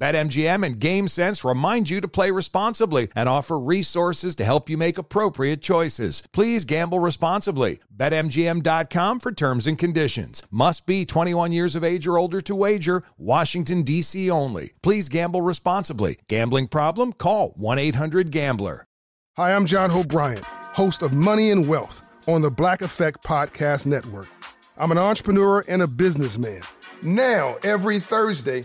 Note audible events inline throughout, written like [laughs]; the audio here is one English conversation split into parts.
BetMGM and GameSense remind you to play responsibly and offer resources to help you make appropriate choices. Please gamble responsibly. BetMGM.com for terms and conditions. Must be 21 years of age or older to wager. Washington, D.C. only. Please gamble responsibly. Gambling problem? Call 1 800 Gambler. Hi, I'm John Bryant, host of Money and Wealth on the Black Effect Podcast Network. I'm an entrepreneur and a businessman. Now, every Thursday,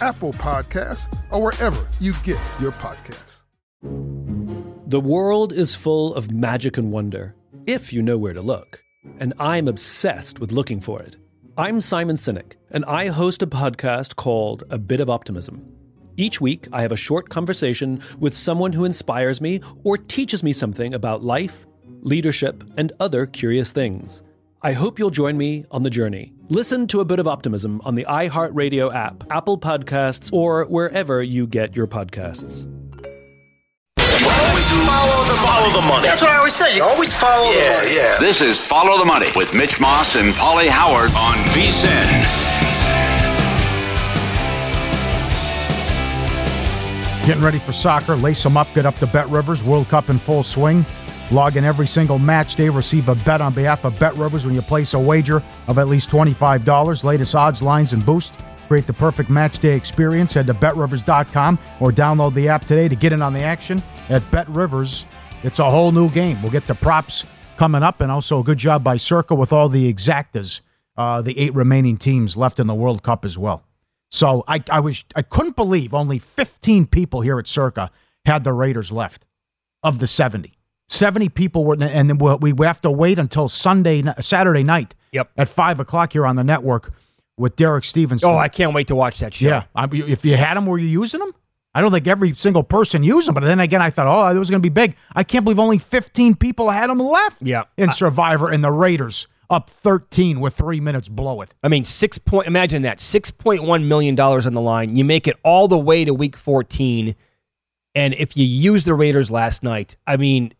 Apple Podcasts, or wherever you get your podcasts. The world is full of magic and wonder, if you know where to look. And I'm obsessed with looking for it. I'm Simon Sinek, and I host a podcast called A Bit of Optimism. Each week, I have a short conversation with someone who inspires me or teaches me something about life leadership, and other curious things. I hope you'll join me on the journey. Listen to a bit of optimism on the iHeartRadio app, Apple Podcasts, or wherever you get your podcasts. Always follow the, follow the money. That's what I always say. You always follow yeah, the money. Yeah. This is Follow the Money with Mitch Moss and Pauly Howard on VSIN. Getting ready for soccer. Lace them up. Get up to Bet Rivers. World Cup in full swing. Log in every single match day, receive a bet on behalf of Bet Rivers when you place a wager of at least $25. Latest odds, lines, and boost. Create the perfect match day experience. Head to betrivers.com or download the app today to get in on the action. At Bet Rivers, it's a whole new game. We'll get to props coming up, and also a good job by Circa with all the exactas, uh, the eight remaining teams left in the World Cup as well. So I, I was I couldn't believe only 15 people here at Circa had the Raiders left of the 70. 70 people were, and then we we have to wait until Sunday, Saturday night. Yep. At five o'clock here on the network with Derek Stevenson. Oh, I can't wait to watch that show. Yeah. I, if you had them, were you using them? I don't think every single person used them, but then again, I thought, oh, it was going to be big. I can't believe only 15 people had them left. Yeah. In Survivor, and the Raiders up 13 with three minutes blow it. I mean, six point. Imagine that, six point one million dollars on the line. You make it all the way to Week 14, and if you use the Raiders last night, I mean,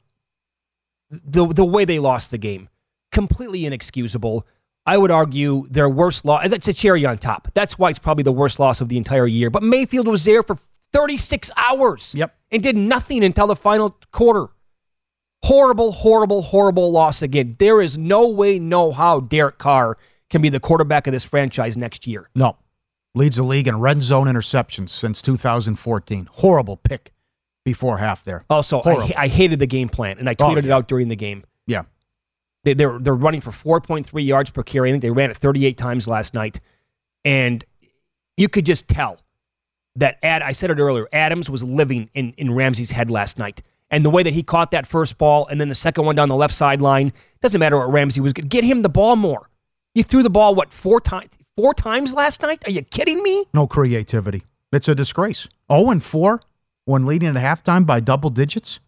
the the way they lost the game, completely inexcusable. I would argue their worst loss. That's a cherry on top. That's why it's probably the worst loss of the entire year. But Mayfield was there for 36 hours. Yep. And did nothing until the final quarter. Horrible, horrible, horrible loss again. There is no way, no how Derek Carr can be the quarterback of this franchise next year. No. Leads the league in red zone interceptions since 2014. Horrible pick before half there. Oh, also, I, I, hated the game plan, and I oh, tweeted oh, yeah. it out during the game. Yeah. They, they're, they're running for 4.3 yards per carry. I think they ran it 38 times last night. And you could just tell that, Ad, I said it earlier, Adams was living in, in Ramsey's head last night. And the way that he caught that first ball and then the second one down the left sideline, doesn't matter what Ramsey was get him the ball more. You threw the ball, what, four times? Four times last night? Are you kidding me? No creativity. It's a disgrace. 0 and 4 when leading at halftime by double digits.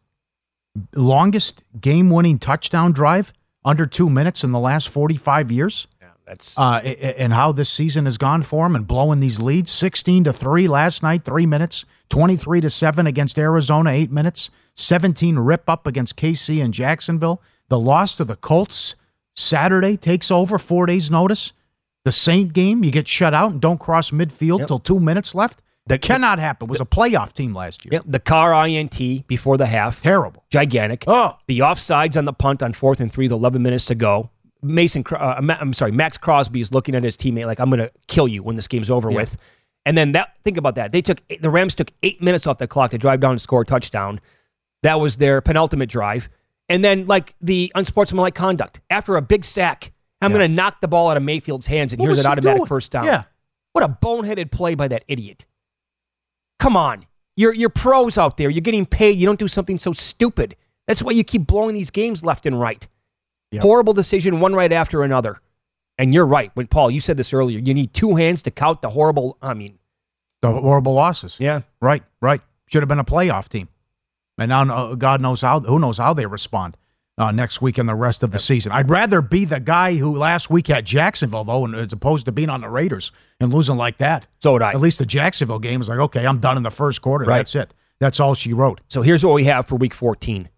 Longest game winning touchdown drive under two minutes in the last 45 years. Yeah, that's. Uh, and how this season has gone for him and blowing these leads 16 to 3 last night, three minutes, 23 to 7 against Arizona, eight minutes, 17 rip up against KC and Jacksonville. The loss to the Colts Saturday takes over, four days' notice. The Saint game, you get shut out and don't cross midfield yep. till two minutes left. That cannot happen. It was a playoff team last year. Yep. The Carr INT before the half. Terrible. Gigantic. Oh. The offsides on the punt on fourth and three with 11 minutes to go. Mason, uh, I'm sorry, Maxx Crosby is looking at his teammate like, I'm going to kill you when this game's over yeah. with. And then that, think about that. They took, the Rams took eight minutes off the clock to drive down and score a touchdown. That was their penultimate drive. And then, like, the unsportsmanlike conduct. After a big sack, I'm yeah. going to knock the ball out of Mayfield's hands, and what here's an automatic doing? first down. Yeah. What a boneheaded play by that idiot. Come on. You're, you're pros out there. You're getting paid. You don't do something so stupid. That's why you keep blowing these games left and right. Yep. Horrible decision, one right after another. And you're right. When Paul, you said this earlier, you need two hands to count the horrible. I mean, the horrible losses. Yeah, right, right. Should have been a playoff team. And now God knows how. Who knows how they respond uh, next week and the rest of the season. I'd rather be the guy who last week had Jacksonville though, as opposed to being on the Raiders and losing like that. So would I. At least the Jacksonville game was like, okay, I'm done in the first quarter. Right. That's it. That's all she wrote. So here's what we have for Week 14.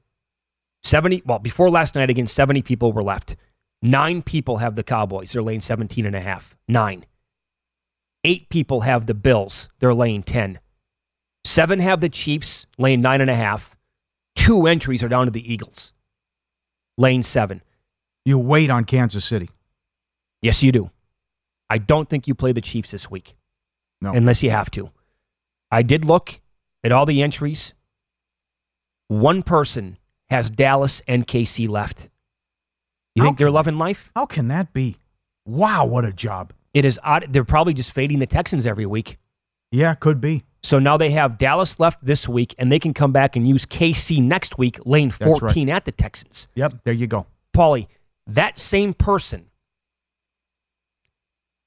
70. Well, before last night, again, 70 people were left. Nine people have the Cowboys. They're laying 17 and a half. Nine. Eight people have the Bills. They're laying 10. Seven have the Chiefs, laying nine and a half. Two entries are down to the Eagles, laying seven. You wait on Kansas City. Yes, you do. I don't think you play the Chiefs this week. No. Unless you have to. I did look at all the entries. One person has Dallas and KC left. You how think they're loving life? How can that be? Wow, what a job. It is odd. They're probably just fading the Texans every week. Yeah, could be. So now they have Dallas left this week, and they can come back and use KC next week, lane 14 right. at the Texans. Yep, there you go. Pauly, that same person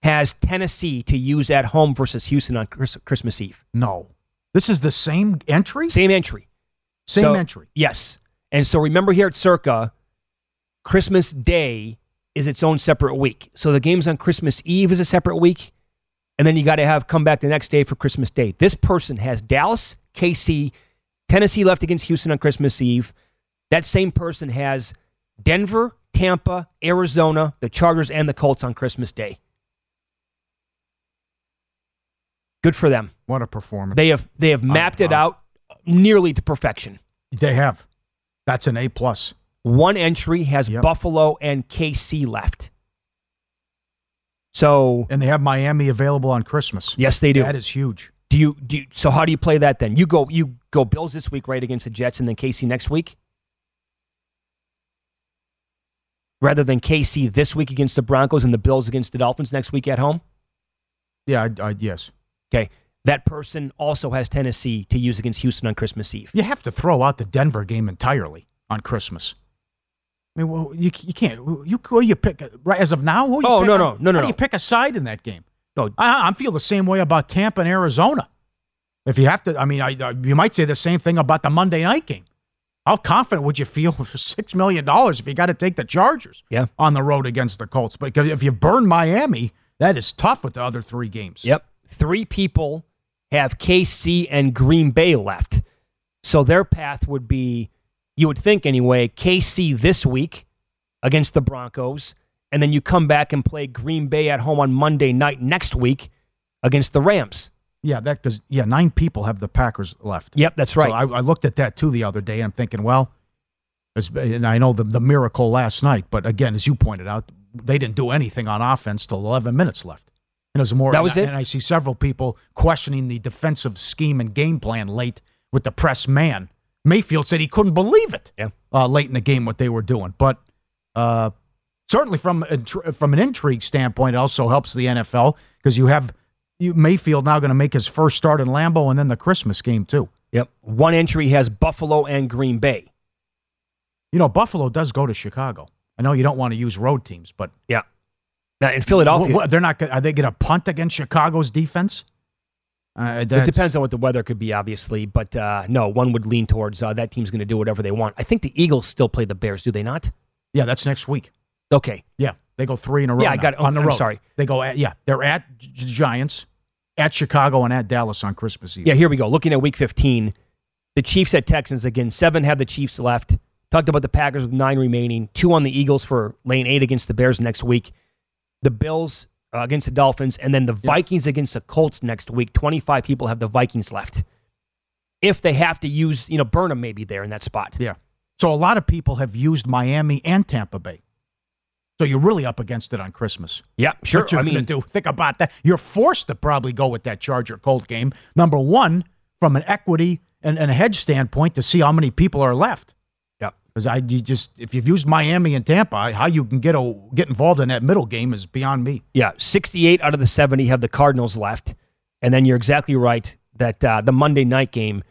has Tennessee to use at home versus Houston on Christmas Eve. No. This is the same entry? Same entry. Same so, entry. Yes. And so remember here at Circa, Christmas Day is its own separate week. So the games on Christmas Eve is a separate week. And then you got to have come back the next day for Christmas Day. This person has Dallas, KC, Tennessee left against Houston on Christmas Eve. That same person has Denver, Tampa, Arizona, the Chargers, and the Colts on Christmas Day. Good for them. What a performance. They have they have mapped it uh-huh. out nearly to perfection. They have. That's an A plus. One entry has yep. Buffalo and KC left. So and they have Miami available on Christmas. Yes, they do. That is huge. Do you do? You, so how do you play that then? You go you go Bills this week right against the Jets, and then KC next week, rather than KC this week against the Broncos and the Bills against the Dolphins next week at home. Yeah, I, I, yes. Okay, that person also has Tennessee to use against Houston on Christmas Eve. You have to throw out the Denver game entirely on Christmas. I mean, well, you, you can't. You who you pick right as of now? Who oh pick, no no no no! no. you pick a side in that game? No, I, I feel the same way about Tampa and Arizona. If you have to, I mean, I, uh, you might say the same thing about the Monday night game. How confident would you feel [laughs] for six million dollars if you got to take the Chargers? Yeah. on the road against the Colts. But if you burn Miami, that is tough with the other three games. Yep, three people have KC and Green Bay left. So their path would be, you would think anyway, KC this week against the Broncos, and then you come back and play Green Bay at home on Monday night next week against the Rams. Yeah, that because yeah, nine people have the Packers left. Yep, that's right. So I, I, looked at that too the other day, and I'm thinking, well, and I know the the miracle last night, but again, as you pointed out, they didn't do anything on offense till 11 minutes left. And it was more. That was and, it. And I see several people questioning the defensive scheme and game plan late with the press man. Mayfield said he couldn't believe it. Yeah. Uh, late in the game, what they were doing, but uh, certainly from from an intrigue standpoint, it also helps the NFL because you have you, Mayfield now going to make his first start in Lambeau and then the Christmas game too. Yep. One entry has Buffalo and Green Bay. You know, Buffalo does go to Chicago. I know you don't want to use road teams, but yeah. Now in Philadelphia, what, they're not. Are they going to punt against Chicago's defense? Uh, it depends on what the weather could be, obviously. But uh, no, one would lean towards uh, that team's going to do whatever they want. I think the Eagles still play the Bears, do they not? Yeah, that's next week. Okay. Yeah, they go three in a row. Yeah, I got it. on the I'm road. Sorry, they go. At, yeah, they're at Giants, at Chicago, and at Dallas on Christmas Eve. Yeah, here we go. Looking at Week 15, the Chiefs at Texans again. Seven have the Chiefs left. Talked about the Packers with nine remaining. Two on the Eagles for lane eight against the Bears next week. The Bills uh, against the Dolphins, and then the Vikings against the Colts next week. Twenty-five people have the Vikings left. If they have to use, you know, Burnham maybe there in that spot. Yeah. So a lot of people have used Miami and Tampa Bay. So you're really up against it on Christmas. Yeah, sure. What you're I mean, do? [laughs] Think about that. You're forced to probably go with that Charger Colt game. Number one, from an equity and, and a hedge standpoint, to see how many people are left. Yeah. Because I you just if you've used Miami and Tampa, how you can get a, get involved in that middle game is beyond me. Yeah, 68 out of the 70 have the Cardinals left. And then you're exactly right that uh, the Monday night game,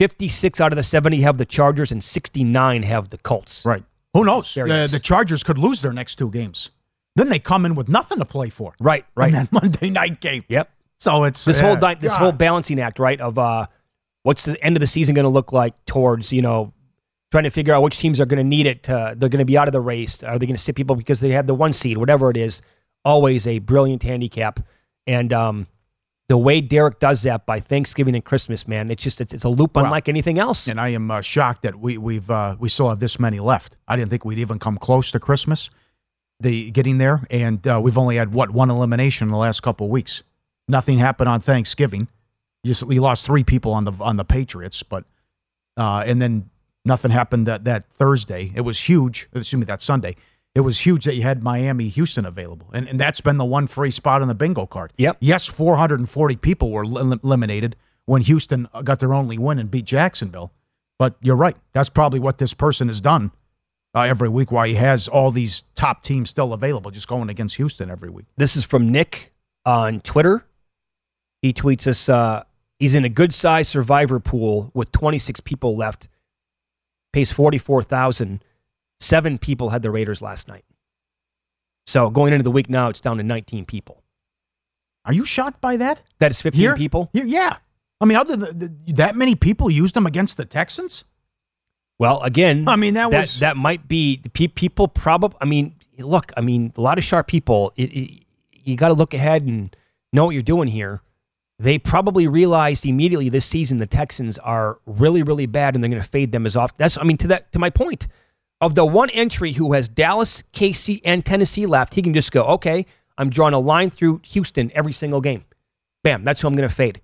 56 out of the 70 have the Chargers and 69 have the Colts. Right. Who knows? The, the Chargers could lose their next two games. Then they come in with nothing to play for. Right, In right. that [laughs] Monday night game. Yep. So it's This uh, whole di- this God. whole balancing act, right? Of uh, what's the end of the season going to look like towards you know trying to figure out which teams are going to need it. To, they're going to be out of the race. Are they going to sit people because they have the one seed? Whatever it is, always a brilliant handicap. And um, the way Derek does that by Thanksgiving and Christmas, man, it's just it's, it's a loop Well, unlike anything else. And I am uh, shocked that we we've uh, we still have this many left. I didn't think we'd even come close to Christmas, the getting there, and uh, we've only had what one elimination in the last couple of weeks. Nothing happened on Thanksgiving. You just we lost three people on the on the Patriots, but uh, and then nothing happened that that Thursday. It was huge. Excuse me, that Sunday. It was huge that you had Miami, Houston available, and and that's been the one free spot on the bingo card. Yep. Yes, 440 people were elim- eliminated when Houston got their only win and beat Jacksonville. But you're right. That's probably what this person has done uh, every week. Why he has all these top teams still available, just going against Houston every week. This is from Nick on Twitter. He tweets us uh, he's in a good sized survivor pool with 26 people left, pays 44,000. Seven people had the Raiders last night. So going into the week now, it's down to 19 people. Are you shocked by that? That is 15 Here? people. Yeah, yeah. I mean, other than the, that many people used them against the Texans. Well, again, I mean, that that, was- that might be people. Probably, I mean, look, I mean, a lot of sharp people. It, it, you got to look ahead and know what you're doing here. They probably realized immediately this season the Texans are really, really bad, and they're going to fade them as often. That's, I mean, to that, to my point, of the one entry who has Dallas, KC, and Tennessee left, he can just go, okay, I'm drawing a line through Houston every single game. Bam, that's who I'm going to fade.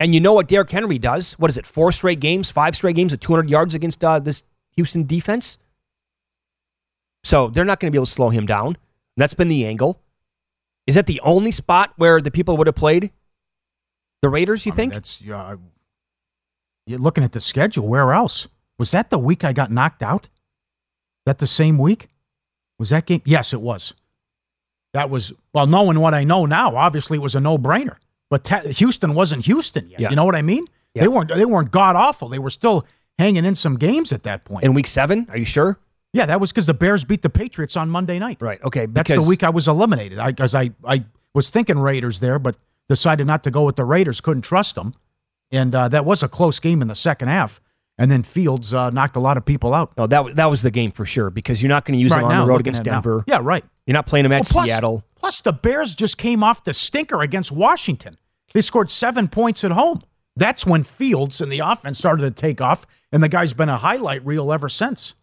And you know what Derrick Henry does? What is it? Four straight games, five straight games at 200 yards against uh, this Houston defense. So they're not going to be able to slow him down. That's been the angle. Is that the only spot where the people would have played the Raiders? You I mean, think? that's yeah. You're looking at the schedule. Where else was that? The week I got knocked out. That the same week? Was that game? Yes, it was. That was well, knowing what I know now. Obviously, it was a no-brainer. But te- Houston wasn't Houston yet. Yeah. You know what I mean? Yeah. They weren't. They weren't god awful. They were still hanging in some games at that point. In week seven? Are you sure? yeah, that was because the Bears beat the Patriots on Monday night. Right. Okay. That's the week I was eliminated. I because I, I was thinking Raiders there, but decided not to go with the Raiders. Couldn't trust them, and uh, that was a close game in the second half. And then Fields uh, knocked a lot of people out. No, that, that was the game for sure because you're not going to use right him on now, the road against. Denver. Yeah, right. You're not playing him at Well, plus, Seattle. Plus, the Bears just came off the stinker against Washington. They scored seven points at home. That's when Fields and the offense started to take off, and the guy's been a highlight reel ever since.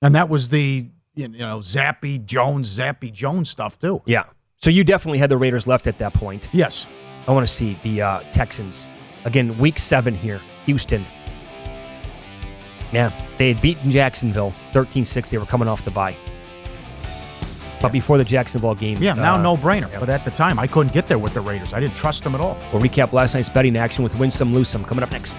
And that was the you know Zappe Jones, Zappe Jones stuff too. Yeah. So you definitely had the Raiders left at that point. Yes. I want to see the uh, Texans. Again, week seven here, Houston. Yeah, they had beaten Jacksonville 13 6. They were coming off the bye. But before the Jacksonville game. Yeah, now uh, no brainer. yeah. But at the time, I couldn't get there with the Raiders. I didn't trust them at all. We'll recap last night's betting action with Win Some, Lose Some coming up next.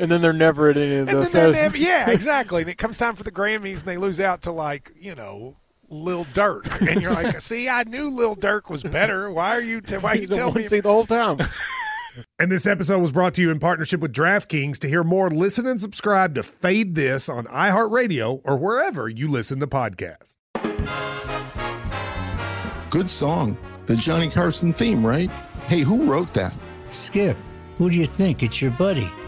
And then they're never at any of the. And then they're never, yeah, [laughs] exactly. And it comes time for the Grammys, and they lose out to like you know Lil Durk, and you're like, see, I knew Lil Durk was better. Why are you? T- why are you [laughs] telling me? See the whole time. [laughs] And this episode was brought to you in partnership with DraftKings. To hear more, listen and subscribe to Fade This on iHeartRadio or wherever you listen to podcasts. Good song. The Johnny Carson theme, right? Hey, who wrote that? Skip, who do you think? It's your buddy.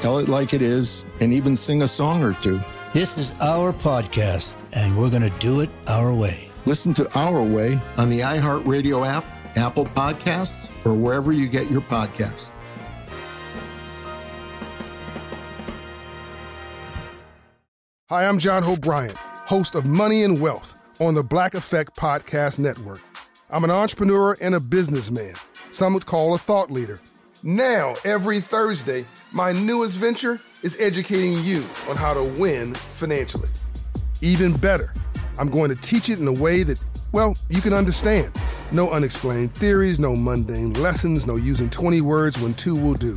tell it like it is, and even sing a song or two. This is our podcast, and we're going to do it our way. Listen to Our Way on the iHeartRadio app, Apple Podcasts, or wherever you get your podcasts. Hi, I'm John Hope Bryant, host of Money and Wealth on the Black Effect Podcast Network. I'm an entrepreneur and a businessman, some would call a thought leader. Now, every Thursday, my newest venture is educating you on how to win financially. Even better, I'm going to teach it in a way that, well, you can understand. No unexplained theories, no mundane lessons, no using 20 words when two will do.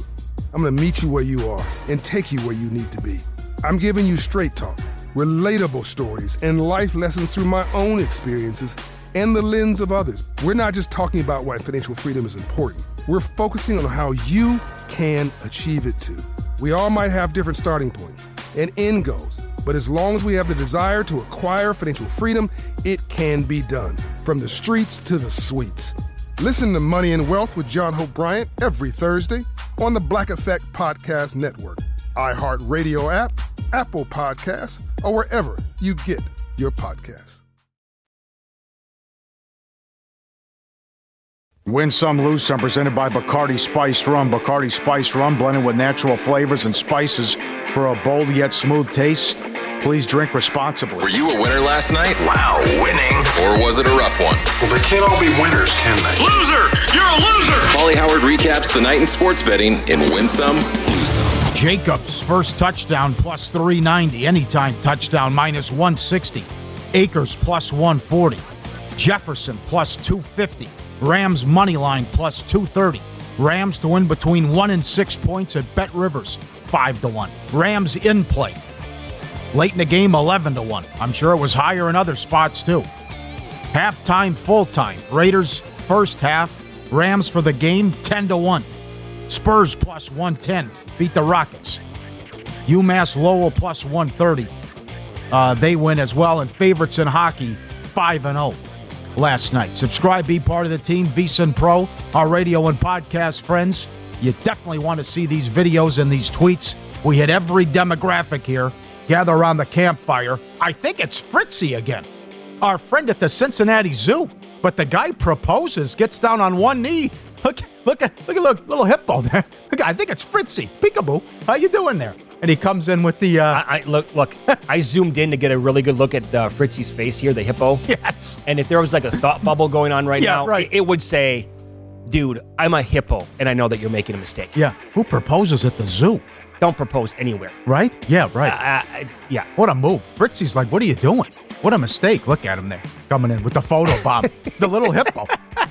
I'm going to meet you where you are and take you where you need to be. I'm giving you straight talk, relatable stories, and life lessons through my own experiences and the lens of others. We're not just talking about why financial freedom is important, we're focusing on how you can achieve it too. We all might have different starting points and end goals, but as long as we have the desire to acquire financial freedom, it can be done. From the streets to the suites. Listen to Money and Wealth with John Hope Bryant every Thursday on the Black Effect Podcast Network, iHeartRadio app, Apple Podcasts, or wherever you get your podcasts. Win some, lose some. Presented by Bacardi Spiced Rum. Bacardi Spiced Rum blended with natural flavors and spices for a bold yet smooth taste. Please drink responsibly. Were you a winner last night? Wow, winning. Or was it a rough one? Well, they can't all be winners, can they? Loser! You're a loser! Pauly Howard recaps the night in sports betting in Win Some, Lose Some. Jacobs first touchdown plus 390. Anytime touchdown minus 160. Akers plus 140. Jefferson plus 250. Rams money line plus 230. Rams to win between 1 and 6 points at Bet Rivers 5 to 1. Rams in play. Late in the game 11 to 1. I'm sure it was higher in other spots too. Halftime full time. Raiders first half. Rams for the game 10 to 1. Spurs plus 110 beat the Rockets. UMass Lowell plus 130. Uh, they win as well. And favorites in hockey 5 and 0 last night. Subscribe, be part of the team, VSiN Pro, our radio and podcast friends. You definitely want to see these videos and these tweets. We hit every demographic here. Gather around the campfire. I think it's Fritzy again, our friend at the Cincinnati Zoo. But the guy proposes, gets down on one knee. Look, look at, look at, look, little hippo there. Look, [laughs] I think it's Fritzy. Peekaboo, how you doing there? And he comes in with the. Uh, I, I look, look. [laughs] I zoomed in to get a really good look at uh, Fritzy's face here, the hippo. Yes. And if there was like a thought bubble going on right Yeah, now, right. it, it would say, "Dude, I'm a hippo, and I know that you're making a mistake. yeah, who proposes at the zoo? Don't propose anywhere." Right? Yeah, right. Uh, uh, yeah. What a move. Fritzy's like, what are you doing? What a mistake. Look at him there, coming in with the photo bomb. [laughs] the little hippo.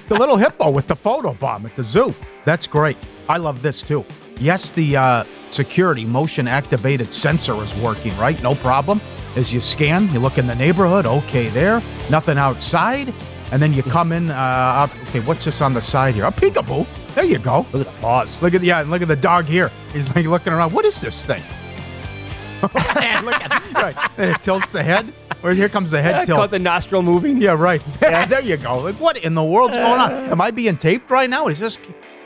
The little hippo with the photo bomb at the zoo. That's great. I love this too. Yes, the uh, security motion activated sensor is working, right? No problem. As you scan, you look in the neighborhood, okay, there. Nothing outside. And then you come in, uh, okay, what's this on the side here? A peekaboo. There you go. Look at the paws. Look at the, yeah, and look at the dog here. He's like looking around. What is this thing? and [laughs] look at [laughs] right. And it tilts the head. Or here comes the head [laughs] Yeah, tilt. caught the nostril moving. yeah, right. Yeah. there you go. Like, what in the world's going on? Am I being taped right now? Is this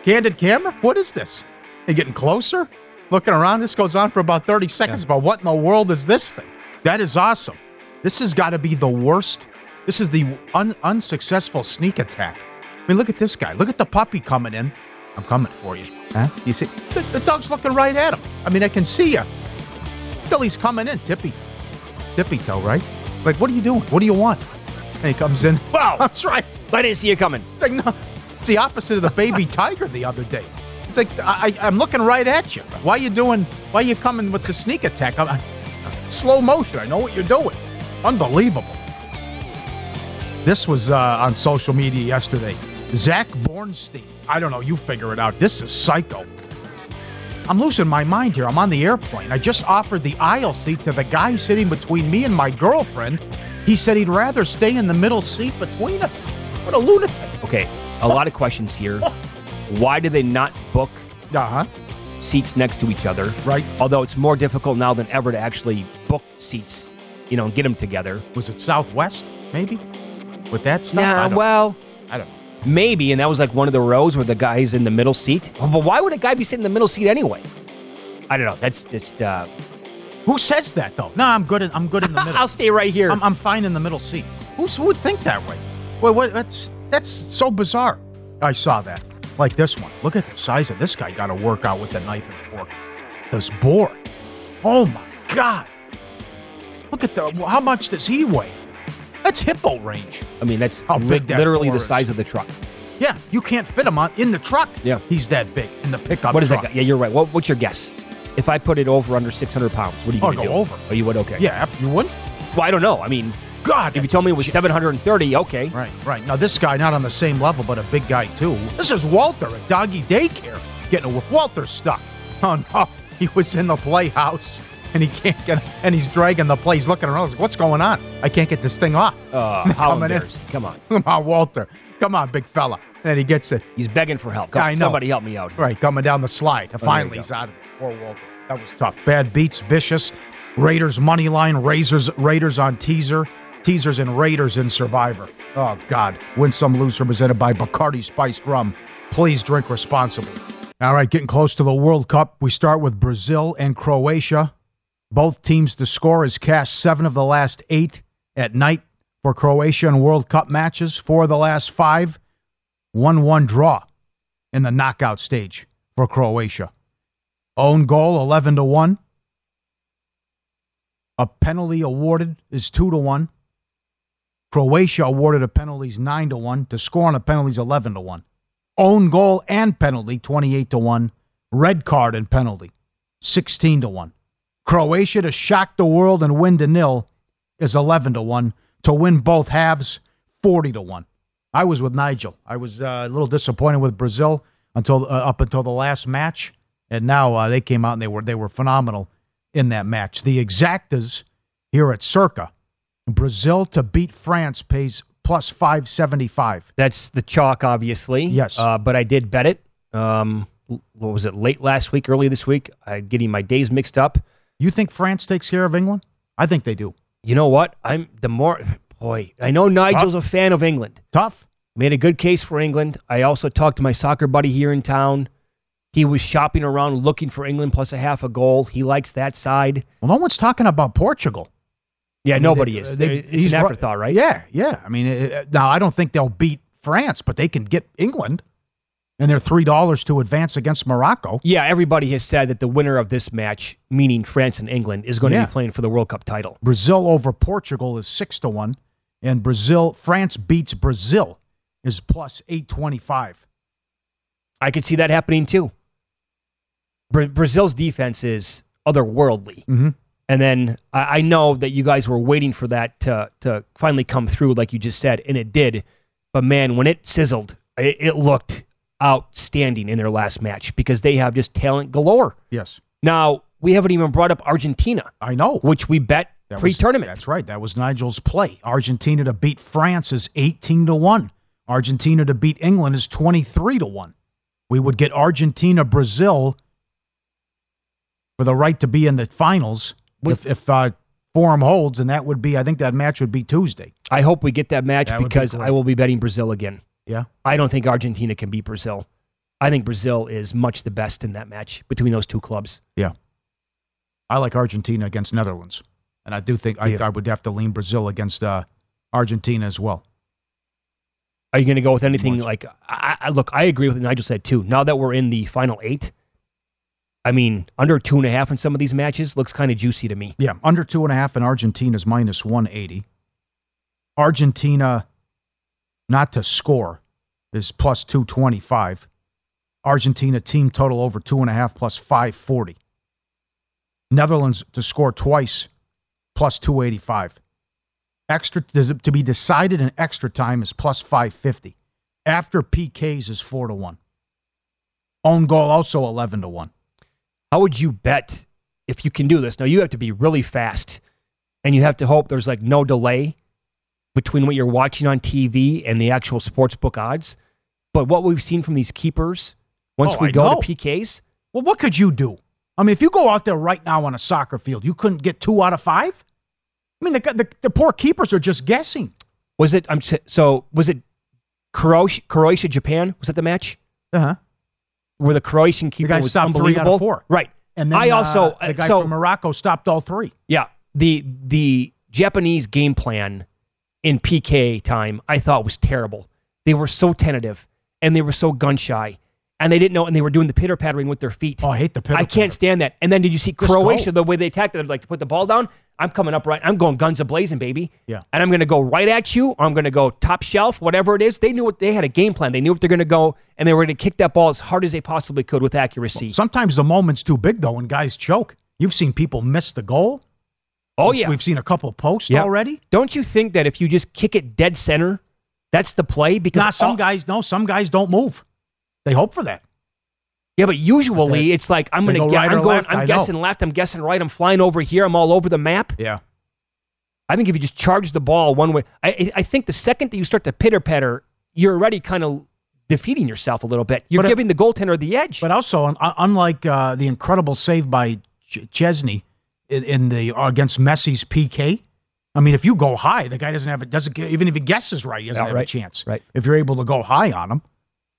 candid camera? What is this? Are getting closer? Looking around. This goes on for about 30 seconds. But what in the world is this thing? That is awesome. This has got to be the worst. This is the un- unsuccessful sneak attack. I mean, look at this guy. Look at the puppy coming in. I'm coming for you. Huh? You see, the, the dog's looking right at him. I mean, I can see you. Still, he's coming in. Tippy, tippy toe, right? Like, what are you doing? What do you want? And he comes in. [laughs] Wow. That's right. I didn't see you coming. It's like no, it's the opposite of the baby [laughs] tiger the other day. It's like I, I'm looking right at you. Why are you doing? Why are you coming with the sneak attack? I'm, I, slow motion. I know what you're doing. Unbelievable. This was uh, on social media yesterday. Zach Bornstein. I don't know. You figure it out. This is psycho. I'm losing my mind here. I'm on the airplane. I just offered the aisle seat to the guy sitting between me and my girlfriend. He said he'd rather stay in the middle seat between us. What a lunatic. Okay, a lot of questions here. [laughs] Why did they not book uh-huh. seats next to each other? Right. Although it's more difficult now than ever to actually book seats, you know, and get them together. Was it Southwest, maybe? With that stuff? I Yeah, don't- well, I don't know. maybe, and that was like one of the rows where the guy's in the middle seat. Oh, but why would a guy be sitting in the middle seat anyway? I don't know. That's just. Uh, Who says that though? No, I'm good. In, I'm good in the [laughs] middle. I'll stay right here. I'm, I'm fine in the middle seat. Who's, who would think that way? Wait, what? That's that's so bizarre. I saw that. Like this one. Look at the size of this guy. Got to work out with the knife and fork. This boar. Oh my god. Look at the. How much does he weigh? That's hippo range. I mean, that's How li- big that literally the is. size of the truck. Yeah, you can't fit him on in the truck. Yeah. He's that big in the pickup. What is truck. that? guy? Yeah, you're right. What, what's your guess? If I put it over under 600 pounds, what are you Oh, going to go do? over. Oh, you would? Okay. Yeah, you wouldn't. Well, I don't know. I mean, God, if you told me it was 730, okay. Right, right. Now this guy not on the same level, but a big guy too. This is Walter at doggy daycare getting a Walter's stuck. Oh no, [laughs] he was in the playhouse and he can't get, and he's dragging the play. He's looking around. Like, What's going on? I can't get this thing off. Uh, [laughs] in. Come on. Come on, Walter. Come on, big fella. And he gets it. He's begging for help. Come, I know. Somebody help me out. Right, coming down the slide. you Finally, he's out of it. Poor Walter. That was tough. Bad beats, vicious. Raiders money line. Razors, Raiders on teaser. Teasers and Raiders in Survivor. Oh God. Win some, lose some. Presented by Bacardi Spiced Rum. Please drink responsibly. All right, getting close to the World Cup. We start with Brazil and Croatia. Both teams to score is cast seven of the last eight at night for Croatia in World Cup matches. Four of the last five. 1 1 draw in the knockout stage for Croatia. Own goal 11 to 1. A penalty awarded is 2 to 1. Croatia awarded a penalties 9 to 1. To score on a penalties 11 to 1. Own goal and penalty 28 to 1. Red card and penalty 16 to 1. Croatia to shock the world and win to nil is 11 to 1. To win both halves 40 to 1. I was with Nigel. I was uh, a little disappointed with Brazil until uh, up until the last match, and now uh, they came out and they were they were phenomenal in that match. The exactas here at Circa, Brazil to beat France pays plus five seventy five. That's the chalk, obviously. Yes. Uh, but I did bet it. Um, what was it, late last week, early this week? I'm getting my days mixed up. You think France takes care of England? I think they do. You know what? I'm the more boy. I know Nigel's a fan of England. Tough. Made a good case for England. I also talked to my soccer buddy here in town. He was shopping around looking for England plus a half a goal. He likes that side. Well, no one's talking about Portugal. Yeah, I mean, nobody they- is. they- it's he's an afterthought, right? Yeah, yeah. I mean, uh, now I don't think they'll beat France, but they can get England, and they're three dollars to advance against Morocco. Yeah, everybody has said that the winner of this match, meaning France and England, is going to be playing for the World Cup title. Brazil over Portugal is six to one, and Brazil France beats Brazil is plus eight twenty five. I could see that happening too. Bra- Brazil's defense is otherworldly. Mhm. And then I, I know that you guys were waiting for that to, to finally come through, like you just said, and it did. But man, when it sizzled, it, it looked outstanding in their last match because they have just talent galore. Yes, Now, we haven't even brought up Argentina, I know. which we bet That pre-tournament. That's right. That was Nigel's play. Argentina to beat France is 18 to 1. Argentina to beat England is 23 to 1. We would get Argentina Brazil for the right to be in the finals if, if uh, form holds, and that would be, I think that match would be Tuesday. I hope we get that match That would be because. I will be betting Brazil again. Yeah. I don't think Argentina can beat Brazil. I think Brazil is much the best in that match between those two clubs. Yeah. I like Argentina against Netherlands. And I do think I, Yeah. I would have to lean Brazil against uh, Argentina as well. Are you going to go with anything like? I, I look, I agree with what Nigel said too. Now that we're in the final eight, I mean, under two and a half in some of these matches looks kind of juicy to me. Yeah, under two and a half, and Argentina's minus 180. Argentina not to score is plus 225. Argentina team total over two and a half plus 540. Netherlands to score twice plus 285. Extra to be decided in extra time is plus 550. After PKs is 4 to 1. Own goal also 11 to 1. How would you bet if you can do this? Now you have to be really fast, and you have to hope there's like no delay between what you're watching on TV and the actual sportsbook odds. But what we've seen from these keepers, once Oh, we I go know. to PKs, Well, what could you do? I mean, if you go out there right now on a soccer field, you couldn't get two out of five. I mean, the the, the poor keepers are just guessing. was it? I'm so was it Croatia, Croatia Japan? Was that the match? Uh huh. Where the Croatian keeper guy was stopped three out of unbelievable. four. Right. And then I also uh, the guy so from Morocco stopped all three. Yeah, the the Japanese game plan in PK time I thought was terrible. They were so tentative and they were so gun shy, and they didn't know, and they were doing the pitter pattering with their feet. Oh, I hate the pitter. I can't stand that. And then did you see Croatia the way they attacked? They'd like to put the ball down. I'm coming up right. I'm going guns a blazing, baby. Yeah. And I'm going to go right at you, or I'm going to go top shelf, whatever it is. They knew what they had a game plan. They knew what they're going to go, and they were going to kick that ball as hard as they possibly could with accuracy. Sometimes the moment's too big though, and guys choke. You've seen people miss the goal. oh yeah, we've seen a couple posts already. Don't you think that if you just kick it dead center, that's the play? Because Nah, some all- guys no, some guys don't move. They hope for that. Yeah, but usually it's like I'm going go get. right I'm going. left, I I'm know. guessing left. I'm guessing right. I'm flying over here. I'm all over the map. Yeah. I think if you just charge the ball one way, I, I think the second that you start to pitter patter, you're already kind of defeating yourself a little bit. You're But it- giving the goaltender the edge. But also, unlike uh, the incredible save by Ch- Szczęsny in, in the uh, against Messi's PK, I mean, if you go high, the guy doesn't have it. Doesn't even if he guesses right, he doesn't Yeah, have a chance. right. If you're able to go high on him,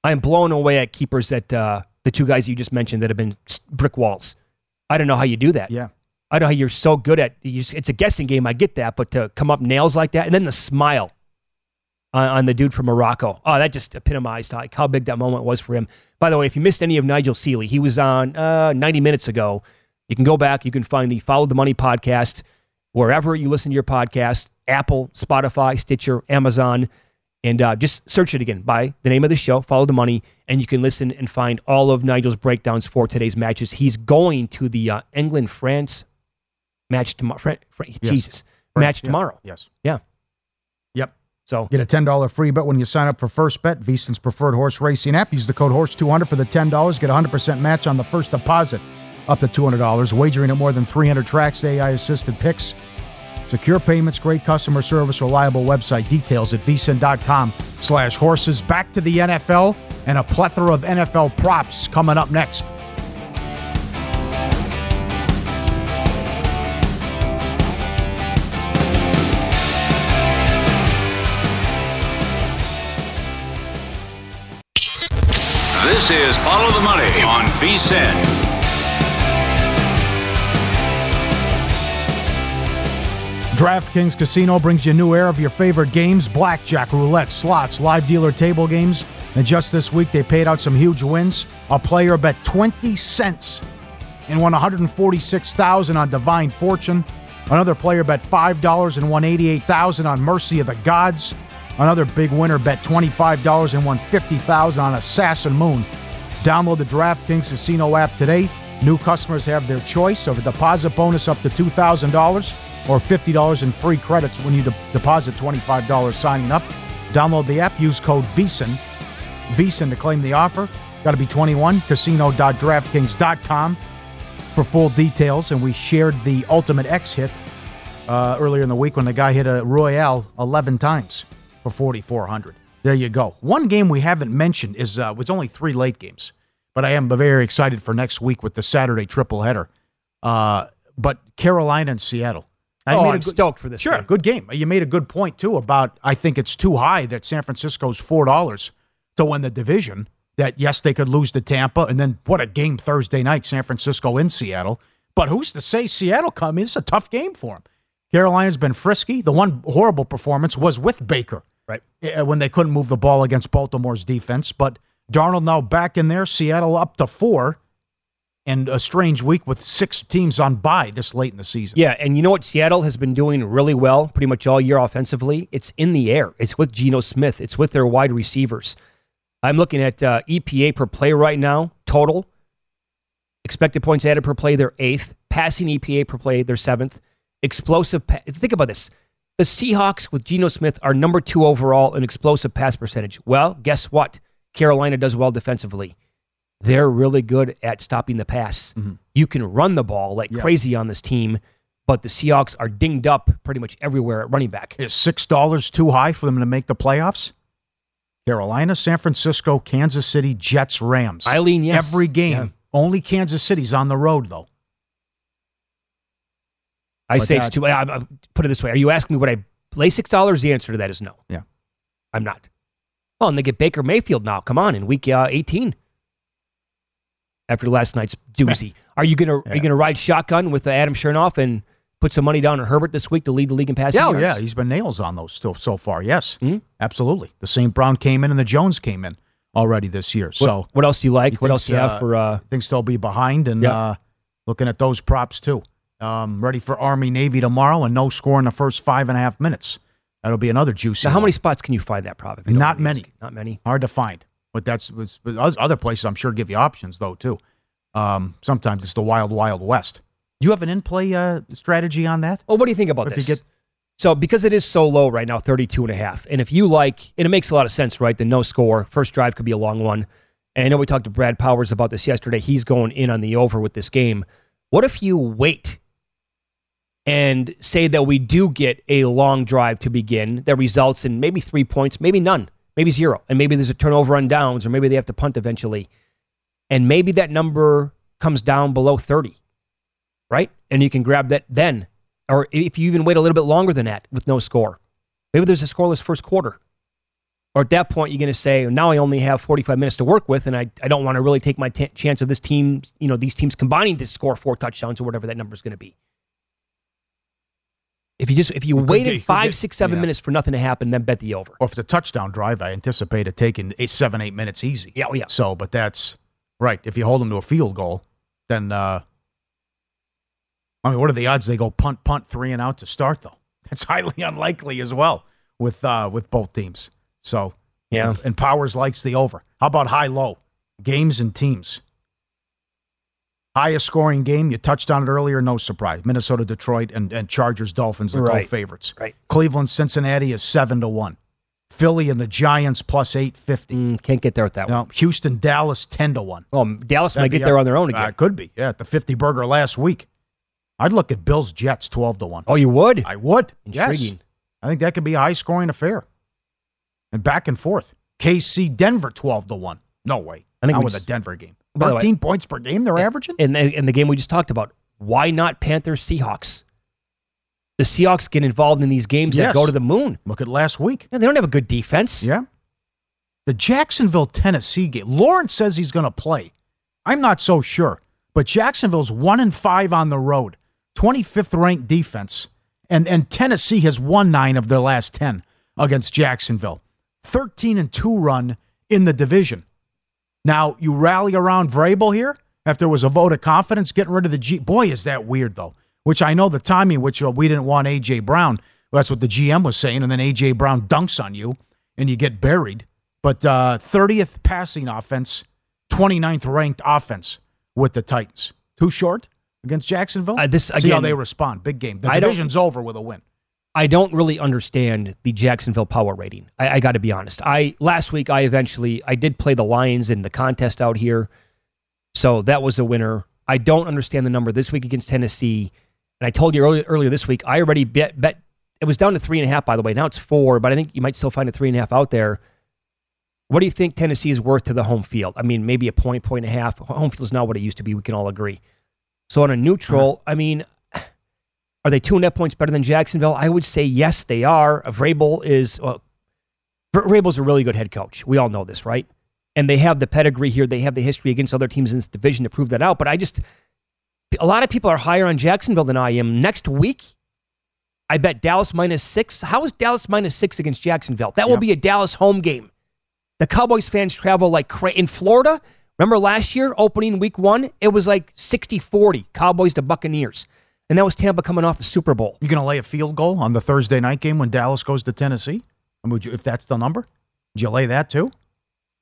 I am blown away at keepers that uh, the two guys you just mentioned that have been brick walls. I don't know how you do that. yeah. I don't know how you're so good at. You, it's a guessing game. I get that, but to come up nails like that, and then the smile on, on the dude from Morocco. Oh, that just epitomized like how big that moment was for him. By the way, if you missed any of Nigel Seeley, he was on uh, 90 minutes ago. You can go back. You can find the Follow the Money podcast wherever you listen to your podcast: Apple, Spotify, Stitcher, Amazon, and uh, just search it again by the name of the show. Follow the Money, and you can listen and find all of Nigel's breakdowns for today's matches. He's going to the uh, England France match tomorrow. Fran- Fran- Yes. Jesus, Right, match yeah, tomorrow. Yes. Yeah. Yep. So Get a $10 free bet when you sign up for First Bet, VSiN's preferred horse racing app. Use the code HORSE200 for the $10. Get a 100% match on the first deposit up to $200. Wagering at more than 300 tracks, AI assisted picks. Secure payments, great customer service, reliable website. Details at vsin.com slash horses. Back to the NFL and a plethora of NFL props coming up next. This is Follow the Money on VSIN. DraftKings Casino brings you new era of your favorite games blackjack, roulette, slots, live dealer table games. And just this week, they paid out some huge wins. A player bet 20 cents and won 146000 on Divine Fortune. Another player bet $5 and won 88000 on Mercy of the Gods. Another big winner bet $25 and won 50000 on Assassin Moon. Download the DraftKings Casino app today. New customers have their choice of a deposit bonus up to $2,000 or $50 in free credits when you de- deposit $25 signing up. Download the app, use code VSIN, VSIN to claim the offer. Got to be 21, casino.draftkings.com for full details. And we shared the Ultimate X hit uh, earlier in the week when the guy hit a Royale 11 times for 4,400. There you go. One game we haven't mentioned is uh, it's only three late games, but I am very excited for next week with the Saturday triple header. Uh, but Carolina and Seattle. Oh, made a I'm stoked for this Sure, game. good game. You made a good point too about I think it's too high that San Francisco's four dollars to win the division. That yes, they could lose to Tampa, and then what a game Thursday night, San Francisco in Seattle. But who's to say Seattle come? It's a tough game for them. Carolina's been frisky. The one horrible performance was with Baker. Right. uh, When they couldn't move the ball against Baltimore's defense. But Darnold now back in there. Seattle up to four. And a strange week with six teams on bye this late in the season. Yeah, and you know what Seattle has been doing really well pretty much all year offensively? It's in the air. It's with Geno Smith. It's with their wide receivers. I'm looking at uh, EPA per play right now, total. Expected points added per play, they're eighth. Passing EPA per play, they're seventh. Explosive. Pa- Think about this. The Seahawks with Geno Smith are number two overall in explosive pass percentage. Well, guess what? Carolina does well defensively. They're really good at stopping the pass. You can run the ball like Yeah. crazy on this team, but the Seahawks are dinged up pretty much everywhere at running back. Is six dollars too high for them to make the playoffs? Carolina, San Francisco, Kansas City, Jets, Rams. Eileen, yes. Every game. Yeah. Only Kansas City's on the road though. I But say it's too. I, I, put it this way: Are you asking me what I lay six dollars? The answer to that is no. Yeah. I'm not. Oh, and they get Baker Mayfield now. Come on, in week uh, 18. After last night's doozy, [laughs] are you gonna are you gonna ride shotgun with uh, Adam Chernoff and put some money down on Herbert this week to lead the league in passing Yeah, oh, yards? yeah, he's been nails on those still so far. Yes, Mhm. absolutely. The St. Brown came in and the Jones came in already this year. So what else do you like? what else thinks, do you have uh, for? Uh, thinks they'll be behind and Yeah. uh, looking at those props too. Um, ready for Army Navy tomorrow and no score in the first five and a half minutes. That'll be another juicy. now, how one. many spots can you find that prop? if you don't Not many. asking? Not many. Hard to find, but that's but other places I'm sure give you options though too. Um, sometimes it's the wild, wild west. You have an in-play uh, strategy on that? Well, what do you think about this? get- so because it is so low right now, 32 and a half. And if you like, and it makes a lot of sense, right? The no score, first drive could be a long one. And I know we talked to Brad Powers about this yesterday. He's going in on the over with this game. What if you wait and say that we do get a long drive to begin that results in maybe three points, maybe none, maybe zero, and maybe there's a turnover on downs, or maybe they have to punt eventually. And maybe that number comes down below 30 right? And you can grab that then. Or if you even wait a little bit longer than that with no score, maybe there's a scoreless first quarter. Or at that point, you're going to say, now I only have 45 minutes to work with, and I, I don't want to really take my t- chance of this team, you know, these teams combining to score four touchdowns or whatever that number is going to be. If you just if you waited get- five, get- six, seven yeah. minutes for nothing to happen, then bet the over. Or if the touchdown drive, I anticipate it taking eight, seven, eight minutes easy. Yeah, oh, yeah. So, but that's right. If you hold them to a field goal, then uh, I mean, what are the odds they go punt, punt, three and out to start though? [laughs] That's highly unlikely as well with uh, with both teams. So Yeah. and Powers likes the over. How about high low games and teams? Highest scoring game, you touched on it earlier, no surprise. Minnesota, Detroit, and, and Chargers, Dolphins, the Right. favorites. Right. Cleveland, Cincinnati is seven to one. Philly and the Giants plus eight fifty. Mm, can't get there with that one. No, Houston, Dallas ten to one. Oh, Dallas might That'd get be there up- on their own Uh, again. could be. Yeah, at the fifty burger last week. I'd look at Bills Jets twelve to one. oh, you would? I would. Yes. I think that could be a high scoring affair. And back and forth. KC Denver twelve to one. No way. I think Not with just- a Denver game. By the way- Thirteen points per game they're averaging. in the, in the game we just talked about. Why not Panthers Seahawks? The Seahawks get involved in these games that go to the moon. Look at last week. Yeah, they don't have a good defense. Yeah. The Jacksonville Tennessee game. Lawrence says he's going to play. I'm not so sure. But Jacksonville's one and five on the road, 25th ranked defense, and and Tennessee has won nine of their last ten against Jacksonville. 13 and two run in the division. Now you rally around Vrabel here after there was a vote of confidence getting rid of the G. Boy, is that weird though. Which I know the timing, which uh, we didn't want AJ Brown. That's what the GM was saying, and then AJ Brown dunks on you and you get buried. But uh, 30th passing offense, 29th ranked offense with the Titans. Too short against Jacksonville. Uh, this- See how they respond. Big game. The I division's over with a win. I don't really understand the Jacksonville power rating. I, I got to be honest. I last week I eventually I did play the Lions in the contest out here, so that was a winner. I don't understand the number this week against Tennessee, and I told you earlier, earlier this week I already bet bet it was down to three and a half. By the way, now it's four, but I think you might still find a three and a half out there. What do you think Tennessee is worth to the home field? I mean, maybe a point, point and a half. Home field is not what it used to be. We can all agree. So on a neutral, uh-huh. I mean, are they two net points better than Jacksonville? I would say yes, they are. Uh, Vrabel is well, Vr- Vrabel's a really good head coach. We all know this, right? And they have the pedigree here. They have the history against other teams in this division to prove that out. But I just, a lot of people are higher on Jacksonville than I am. Next week, I bet Dallas minus six. How is Dallas minus six against Jacksonville? That will be a Dallas home game. The Cowboys fans travel like cra- in Florida. Remember last year, opening week one, it was like 60 40, Cowboys to Buccaneers. And that was Tampa coming off the Super Bowl. You're going to lay a field goal on the Thursday night game when Dallas goes to Tennessee? I mean, would you, if that's the number, would you lay that too?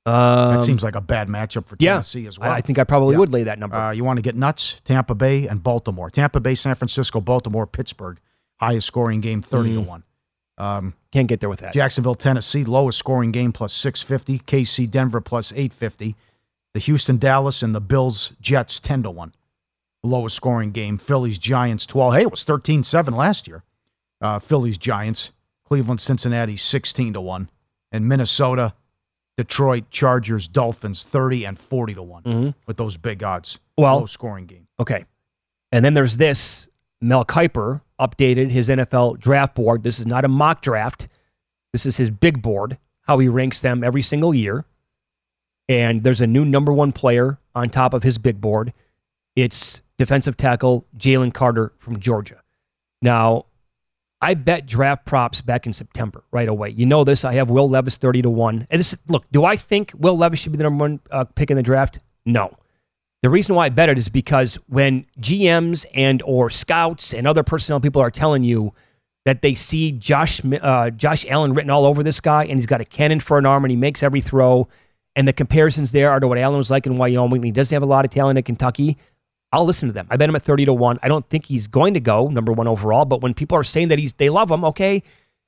Um, that seems like a bad matchup for yeah, Tennessee as well. I, think I probably Yeah. would lay that number. Uh, you want to get nuts? Tampa Bay and Baltimore. Tampa Bay, San Francisco, Baltimore, Pittsburgh. Highest scoring game, thirty to Mm. one. Um, Can't get there with that. Jacksonville, Tennessee, lowest scoring game plus six fifty. KC, Denver plus eight fifty. The Houston, Dallas, and the Bills, Jets, ten to one. Lowest scoring game. Phillies, Giants, twelve. Hey, it was 13-7 last year. Uh, Phillies, Giants. Cleveland, Cincinnati, sixteen to one, and Minnesota, Detroit, Chargers, Dolphins, thirty and forty to one Mhm. with those big odds. Well- low scoring game. Okay. And then there's this. Mel Kiper updated his NFL draft board. This is not a mock draft. This is his big board, how he ranks them every single year. And there's a new number one player on top of his big board. It's defensive tackle Jalen Carter from Georgia. Now, I bet draft props back in September right away. You know this. I have Will Levis 30 to 1. And this look, do I think Will Levis should be the number one uh, pick in the draft? No. The reason why I bet it is because when GMs and or scouts and other personnel people are telling you that they see Josh uh, Josh Allen written all over this guy and he's got a cannon for an arm and he makes every throw and the comparisons there are to what Allen was like in Wyoming he doesn't have a lot of talent at Kentucky, I'll listen to them. I bet him at 30 to 1. I don't think he's going to go number 1 overall, but when people are saying that he's they love him, okay.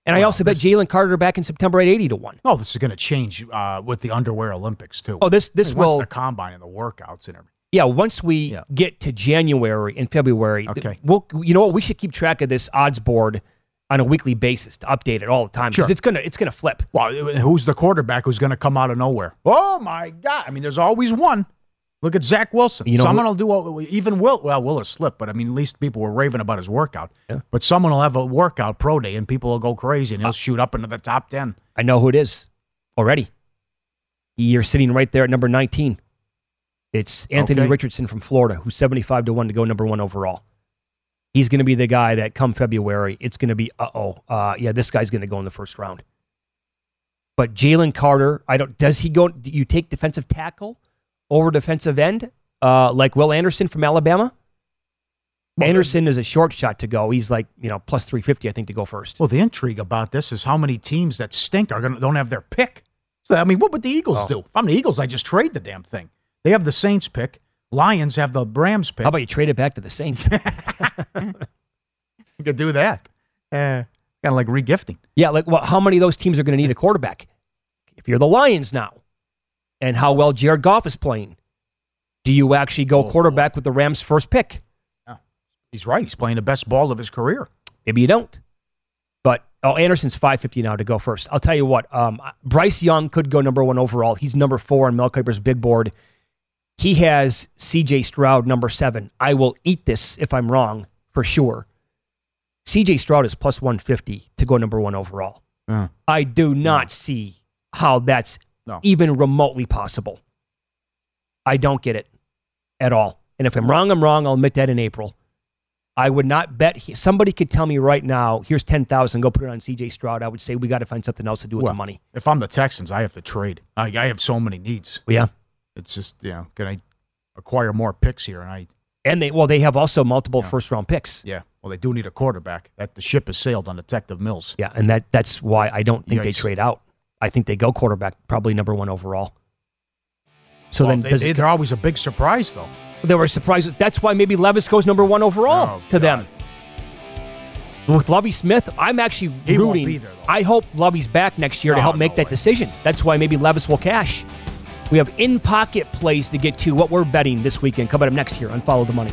And I also bet Jalen Carter back in September at 80 to 1. Oh, this is going to change uh, with the underwear Olympics too. Oh, this this Once will the combine and the workouts and everything. Yeah, once we get to January and February, th- Okay. we'll you know what we should keep track of this odds board on a weekly basis to update it all the time because Sure. it's gonna it's gonna flip. Well, who's the quarterback who's going to come out of nowhere? Oh my God! I mean, there's always one. Look at Zach Wilson. You know someone will do a, even Will. Well, Will has slipped, but I mean, at least people were raving about his workout. But someone will have a workout pro day, and people will go crazy, and he'll shoot up into the top ten. I know who it is already. You're sitting right there at number 19. It's Anthony Okay. Richardson from Florida, who's 75 to 1 to go number one overall. He's going to be the guy that come February, it's going to be, uh oh, uh, yeah, this guy's going to go in the first round. But Jalen Carter, I don't, does he go, do you take defensive tackle over defensive end uh, like Will Anderson from Alabama? Anderson is a short shot to go. He's like, you know, plus 350, I think, to go first. Well, the intrigue about this is how many teams that stink are going to don't have their pick. So I mean, what would the Eagles Oh. do? If I'm the Eagles, I just trade the damn thing. They have the Saints pick. Lions have the Rams pick. How about you trade it back to the Saints? [laughs] You could do that. Uh, kind of like regifting. Yeah, like well, how many of those teams are going to need a quarterback? If you're the Lions now, and how well Jared Goff is playing, do you actually go Oh, quarterback with the Rams' first pick? Yeah. He's right. He's playing the best ball of his career. Maybe you don't. But oh, Anderson's five fifty now to go first. I'll tell you what. Um, Bryce Young could go number one overall. He's number four on Mel Kiper's big board. He has C.J. Stroud number seven. I will eat this if I'm wrong for sure. C.J. Stroud is plus one fifty to go number one overall. Yeah. I do not see how that's No. even remotely possible. I don't get it at all. And if I'm wrong, I'm wrong. I'll admit that in April. I would not bet. He, somebody could tell me right now, here's 10000 go put it on CJ Stroud. I would say we got to find something else to do with Well, the money. If I'm the Texans, I have to trade. I, I have so many needs. Yeah. It's just, you know, can I acquire more picks here? And I, And they, well, they have also multiple first round picks. yeah, well, they do need a quarterback. That the ship has sailed on Detective Mills. Yeah. And that that's why I don't think they trade out. I think they go quarterback, probably number one overall. So Well, then they, does they, it, they're always a big surprise, though. they were surprised. That's why maybe Levis goes number one overall Oh, to them. With Lovie Smith, I'm actually He rooting. there. I hope Lovie's back next year to Oh, help make no that way. decision. That's why maybe Levis will cash. We have in pocket plays to get to what we're betting this weekend. Coming up next year on Follow the Money.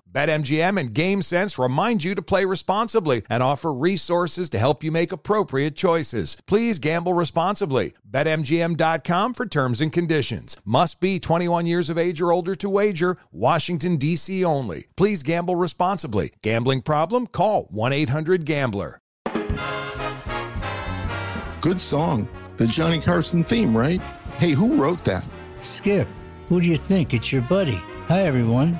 BetMGM and GameSense remind you to play responsibly and offer resources to help you make appropriate choices. Please gamble responsibly. BetMGM.com for terms and conditions. Must be 21 years of age or older to wager. Washington, D.C. only. Please gamble responsibly. Gambling problem? Call 1 800 Gambler. Good song. The Johnny Carson theme, right? Hey, who wrote that? Skip, who do you think? It's your buddy. Hi, everyone.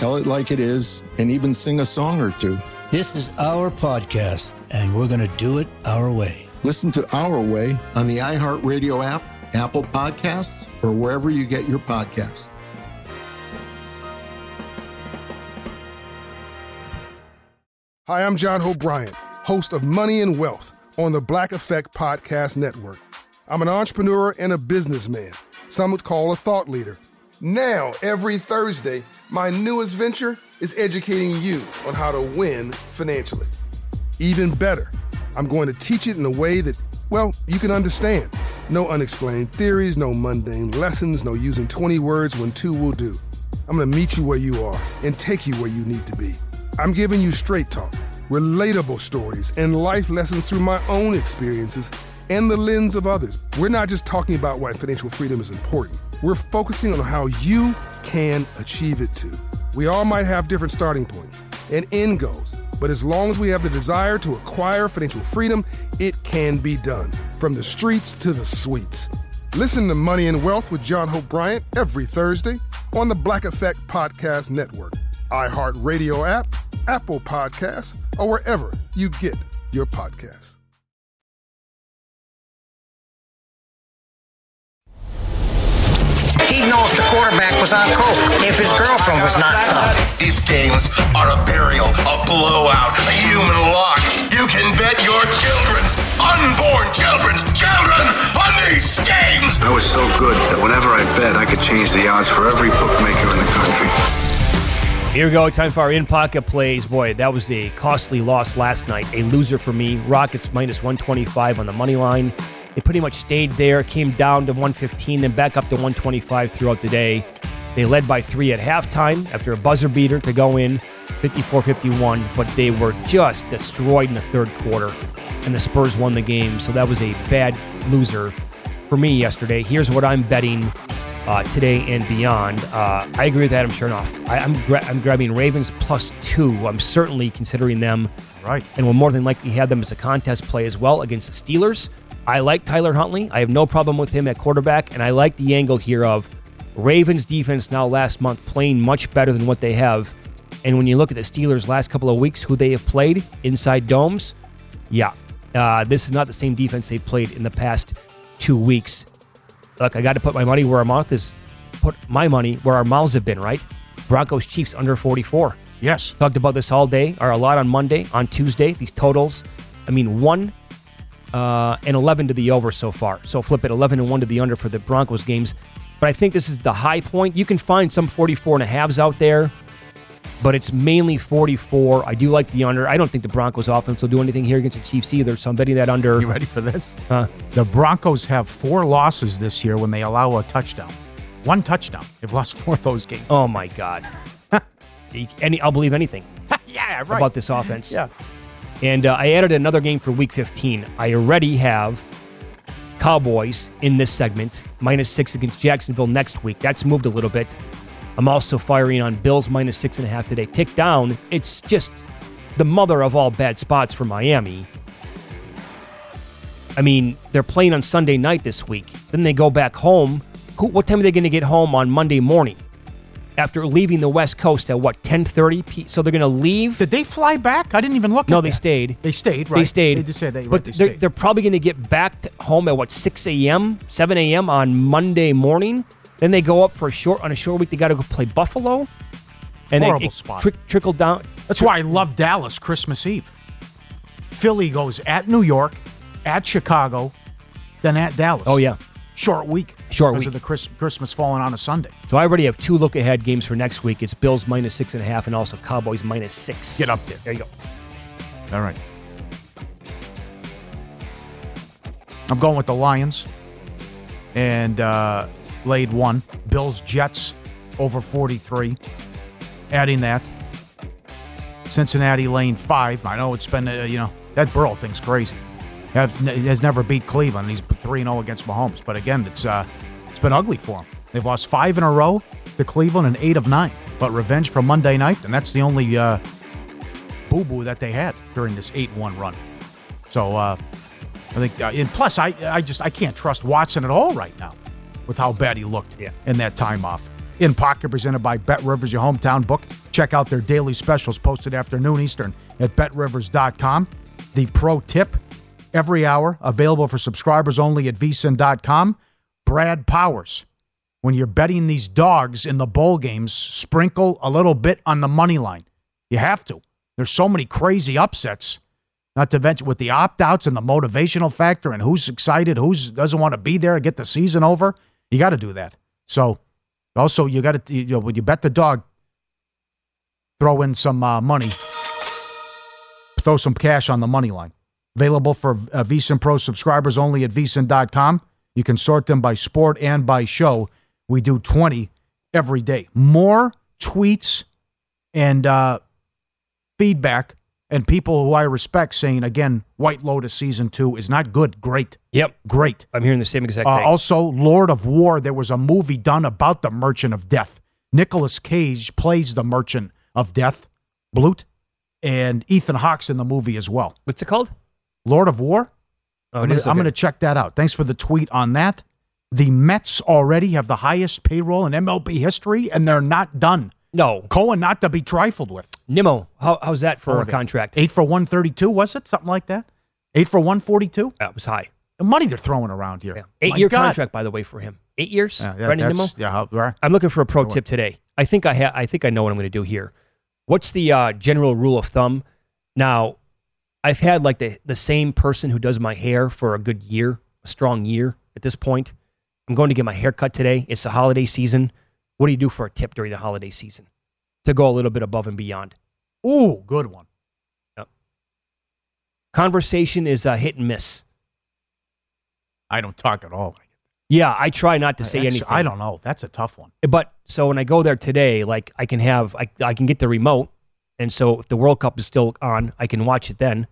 tell it like it is, and even sing a song or two. This is our podcast, and we're going to do it our way. Listen to Our Way on the iHeartRadio app, Apple Podcasts, or wherever you get your podcasts. Hi, I'm John Hope Bryant, host of Money and Wealth on the Black Effect Podcast Network. I'm an entrepreneur and a businessman. Some would call a thought leader. Now, every Thursday, my newest venture is educating you on how to win financially. Even better, I'm going to teach it in a way that, well, you can understand. No unexplained theories, no mundane lessons, no using 20 words when two will do. I'm going to meet you where you are and take you where you need to be. I'm giving you straight talk, relatable stories, and life lessons through my own experiences and the lens of others. We're not just talking about why financial freedom is important, we're focusing on how you can achieve it too. We all might have different starting points and end goals, but as long as we have the desire to acquire financial freedom, it can be done. From the streets to the suites. Listen to Money and Wealth with John Hope Bryant every Thursday on the Black Effect Podcast Network, iHeartRadio app, Apple Podcasts, or wherever you get your podcasts. He'd know if the quarterback was on coke, if his girlfriend was not drunk. These games are a burial, a blowout, a human lock. You can bet your children's unborn children's children on these games. I was so good that whenever I bet, I could change the odds for every bookmaker in the country. Here we go. Time for our in pocket plays. Boy, that was a costly loss last night. A loser for me. Rockets minus 125 on the money line. They pretty much stayed there, came down to 115, then back up to 125 throughout the day. They led by three at halftime after a buzzer beater to go in 54 51, but they were just destroyed in the third quarter, and the Spurs won the game. So that was a bad loser for me yesterday. Here's what I'm betting uh, today and beyond. Uh, I agree with Adam Chernoff. I, I'm, gra- I'm grabbing Ravens plus two. I'm certainly considering them. Right. And we'll more than likely have them as a contest play as well against the Steelers. I like Tyler Huntley. I have no problem with him at quarterback, and I like the angle here of Ravens defense now last month playing much better than what they have. And when you look at the Steelers last couple of weeks, who they have played inside domes, yeah, uh, this is not the same defense they've played in the past two weeks. Look, I got to put my money where our mouth is. Put my money where our mouths have been, right? Broncos Chiefs under 44. Yes. Talked about this all day, or a lot on Monday, on Tuesday, these totals. I mean, one uh, and 11 to the over so far. So flip it 11 and 1 to the under for the Broncos games. But I think this is the high point. You can find some 44 and a halves out there, but it's mainly 44. I do like the under. I don't think the Broncos offense will do anything here against the Chiefs either, so I'm betting that under. You ready for this? Huh? The Broncos have four losses this year when they allow a touchdown. One touchdown. They've lost four of those games. Oh my God. Any, I'll believe anything. [laughs] yeah, right. About this offense. Yeah. And uh, I added another game for Week 15. I already have Cowboys in this segment, minus six against Jacksonville next week. That's moved a little bit. I'm also firing on Bills minus six and a half today. Tick down. It's just the mother of all bad spots for Miami. I mean, they're playing on Sunday night this week. Then they go back home. Who, what time are they going to get home on Monday morning? After leaving the West Coast at what 10:30 p. So they're going to leave. Did they fly back? I didn't even look. No, at they that. stayed. They stayed. They stayed. They just said they. But right, they they're, stayed. they're probably going to get back to home at what 6 a.m., 7 a.m. on Monday morning. Then they go up for a short on a short week. They got to go play Buffalo, and Horrible it, it spot. trick- trickle down. That's why I love Dallas Christmas Eve. Philly goes at New York, at Chicago, then at Dallas. Oh yeah, short week. Short because week. of the Chris, Christmas falling on a Sunday. So I already have two look ahead games for next week. It's Bills minus six and a half, and also Cowboys minus six. Get up there. There you go. All right. I'm going with the Lions and uh, laid one. Bills Jets over 43. Adding that. Cincinnati lane five. I know it's been, uh, you know, that Burrow thing's crazy. Have, has never beat Cleveland. He's 3 and 0 against Mahomes. But again, it's uh, it's been ugly for him. They've lost five in a row to Cleveland and eight of nine. But revenge for Monday night, and that's the only uh, boo boo that they had during this 8 1 run. So uh, I think, uh, and plus, I, I just I can't trust Watson at all right now with how bad he looked Yeah. in that time off. In Pocket, presented by Bet Rivers, your hometown book. Check out their daily specials posted afternoon Eastern at betrivers.com. The pro tip every hour, available for subscribers only at vsin.com. Brad Powers. When you're betting these dogs in the bowl games, sprinkle a little bit on the money line. You have to. There's so many crazy upsets. Not to mention with the opt outs and the motivational factor and who's excited, who's doesn't want to be there and get the season over. You got to do that. So, also you got to you know, when you bet the dog, throw in some uh, money, throw some cash on the money line. Available for uh, VSiN Pro subscribers only at VSiN.com. You can sort them by sport and by show. We do 20 every day. More tweets and uh, feedback and people who I respect saying, again, White Lotus season two is not good. Great. Yep. Great. I'm hearing the same exact Uh, thing. also, Lord of War, there was a movie done about the Merchant of Death. Nicolas Cage plays the Merchant of Death, Blute, and Ethan Hawke's in the movie as well. What's it called? Lord of War? Oh, I'm gonna- Okay. to check that out. Thanks for the tweet on that. The Mets already have the highest payroll in MLB history, and they're not done. No. Cohen not to be trifled with. Nimmo, how, how's that for Oh, a okay. contract? Eight for 132, was it? Something like that? Eight for 142? That was high. The money they're throwing around here. Eight My year God. contract, by the way, for him. Eight years. Yeah, yeah, Brandon Nimmo. yeah, how- right. I'm looking for a pro tip today. I think I ha- I think I know what I'm going to do here. What's the uh, general rule of thumb? Now, I've had like the the same person who does my hair for a good year, a strong year at this point. I'm going to get my hair cut today. It's the holiday season. What do you do for a tip during the holiday season to go a little bit above and beyond? Ooh, good one. Conversation is a hit and miss. I don't talk at all. Yeah, I try not to say actually- anything. I don't know. That's a tough one. But so when I go there today, like I can have, I, I can get the remote, and so if the World Cup is still on, I can watch it then.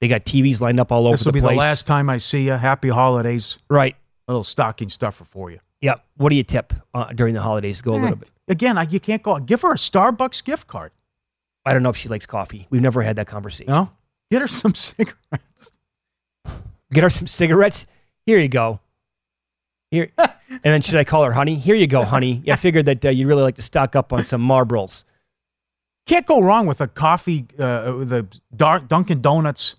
They got TVs lined up all over This will be place. the last time I see you. Happy holidays. Right. A little stocking stuffer for you. Yeah. What do you tip uh, during the holidays? Go a Eh, little bit. Again, I, you can't go. Give her a Starbucks gift card. I don't know if she likes coffee. We've never had that conversation. No. Get her some [laughs] cigarettes. Get her some cigarettes. Here you go. Here, [laughs] and then should I call her honey? Here you go, honey. Yeah, I figured that uh, you'd really like to stock up on some Marlboros. Can't go wrong with a coffee. Uh, with a dark Dunkin' Donuts.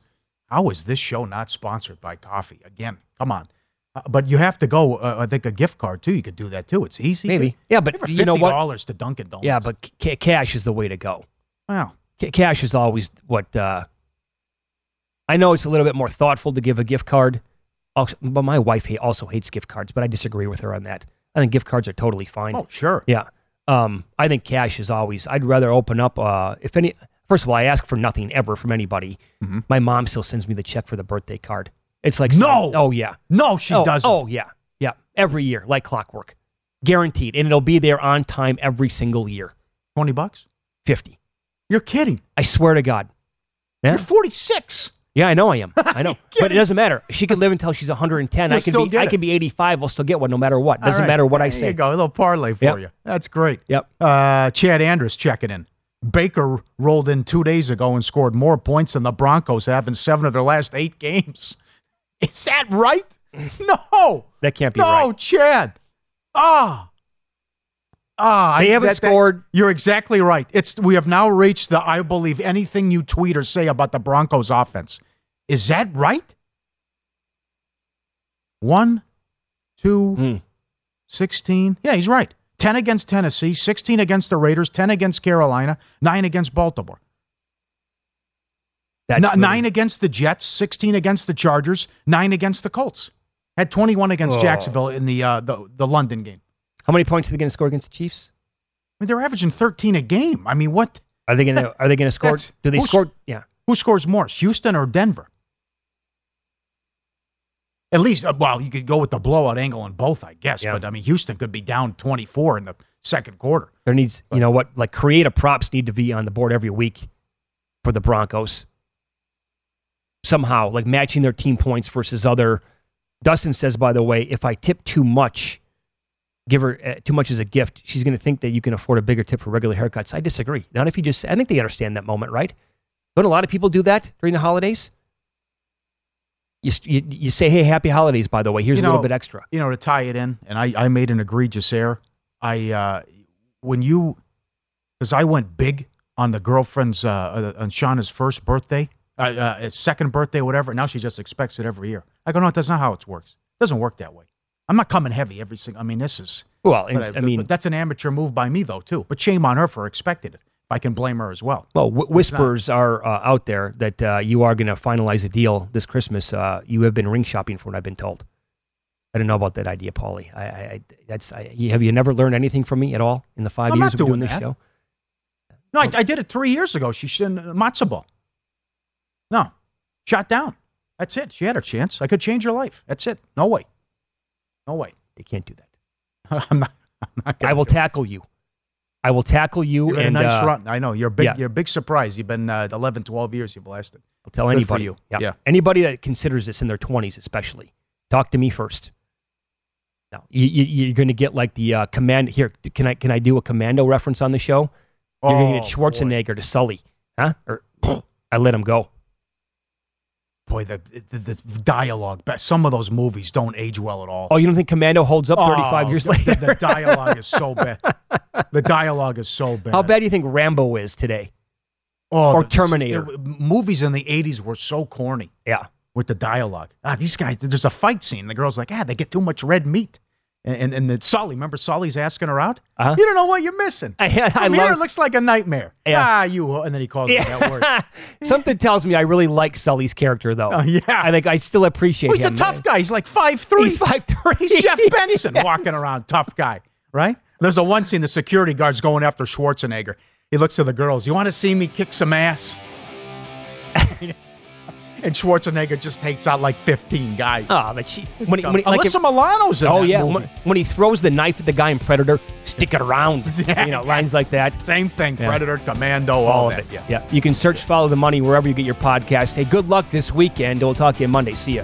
How is this show not sponsored by coffee? Again, come on. Uh, but you have to go. Uh, I think a gift card too. You could do that too. It's easy. Maybe. Yeah, but you know what? dollars to Dunkin' Donuts. Yeah, but ca- cash is the way to go. Wow. Ca- cash is always what uh, I know it's a little bit more thoughtful to give a gift card Also- but my wife also hates gift cards but i disagree with her on that i think gift cards are totally fine Oh, sure. yeah um, i think cash is always i'd rather open up uh, if any first of all i ask for nothing ever from anybody Mm-hmm. my mom still sends me the check for the birthday card it's like No! oh yeah No, she oh, doesn't. oh yeah yeah every year like clockwork guaranteed and it'll be there on time every single year 20 bucks 50 You're kidding. i swear to god yeah? You're 46. Yeah, I know I am. [laughs] I know, but it doesn't matter. She could live until she's 110. You'll I can still be. get I it. can be 85. I'll still get one no matter what. All Doesn't right. matter what I say. There say. you go. A little parlay for Yep. you. That's great. Yep. Uh, Chad Andrus checking in. Baker rolled in two days ago and scored more points than the Broncos have in seven of their last eight games. [laughs] Is that right? [laughs] No. That can't be right. no, right. Chad. Ah. Ah, I- haven't that- that- scored- you're exactly right. It's we have now reached the I believe anything you tweet or say about the Broncos offense. Is that right? One, two, Hmm. 16. Yeah, he's right. 10 against Tennessee, 16 against the Raiders, 10 against Carolina, 9 against Baltimore. That's N- really- 9 against the Jets, 16 against the Chargers, 9 against the Colts. Had 21 against Oh. Jacksonville in the, uh, the the London game. How many points are they going to score against the Chiefs? I mean, they're averaging 13 a game. I mean, what? Are they going to? Are they going to score? That's- Do they score? Yeah. Who scores more, Houston or Denver? At least, uh, well, you could go with the blowout angle in both, I guess. Yeah. But I mean, Houston could be down 24 in the second quarter. There needs, you know what, like creative props need to be on the board every week for the Broncos. Somehow, like matching their team points versus other. Dustin says, by the way, if I tip too much, give her uh, too much as a gift, she's going to think that you can afford a bigger tip for regular haircuts. I disagree. Not if you just, I think they understand that moment, right? Don't a lot of people do that during the holidays? You, you, you say, hey, happy holidays, by the way. Here's You a little bit extra. You know, to tie it in, and I, I made an egregious error. I uh, when you because I went big on the girlfriend's uh, uh, on Shauna's first birthday, uh, uh, second birthday, whatever. Now she just expects it every year. I go, no, that's not how it works. It doesn't work that way. I'm not coming heavy every single. I mean, this is Well, and, I but- mean, that's an amateur move by me though too. But shame on her for expecting it. I can blame her as well. Well, w- It's not. whispers are uh, out there that uh, you are going to finalize a deal this Christmas. Uh, you have been ring shopping for what I've been told. I don't know about that idea, Paulie. I, I, I that's I, have you never learned anything from me at all in the 5 I'm years of doing doing this that. show? No, I, I did it three years ago. She should matzo ball. No, shot down. That's it. She had her chance. I could change her life. That's it. No way. No way. You can't do that. [laughs] I'm not. I'm not I will tackle you. I will tackle you. You've had and a nice uh, run. I know you're a big. yeah. You're a big surprise. You've been uh, 11, 12 years. You've lasted. I'll tell Good for anybody. you. Yeah. Yeah. Anybody that considers this in their 20s, especially, talk to me first. No, you, you, you're going to get like the uh, command. Here, can I can I do a commando reference on the show? You're going to Oh, get Schwarzenegger to Sully, huh? Or [clears throat] I let him go. Boy, the, the the dialogue. Some of those movies don't age well at all. Oh, you don't think Commando holds up 35 Oh, years later? The, the dialogue is so bad. [laughs] The dialogue is so bad. How bad do you think Rambo is today? Oh, or the- Terminator? it- movies in the 80s were so corny. Yeah. With the dialogue. Ah, these guys, there's a fight scene. The girl's like, ah, they get too much red meat. And, and, and Sully, remember Sully's asking her out? Uh-huh. You don't know what you're missing. I, I here, love it looks like a nightmare. Yeah. Ah, you. And then he calls me that word. [laughs] Something tells me I really like Sully's character, though. Oh, yeah. I think I still appreciate Well, he's a him. tough guy. He's like five three. He's 5'3". He's Jeff [laughs] Benson walking around, tough guy, right? There's a one scene the security guard's going after Schwarzenegger. He looks to the girls. You want to see me kick some ass? [laughs] and Schwarzenegger just takes out like 15 guys. Oh, but she when he, when he, like Alyssa if- Milano's in Oh yeah, movie. when, he throws the knife at the guy in Predator, stick it around. [laughs] Yeah, you know, lines like that. Same thing. Yeah. Predator, Commando, all, All that. of it. Yeah. You can search Follow the Money wherever you get your podcast. Hey, good luck this weekend. We'll talk to you Monday. See ya.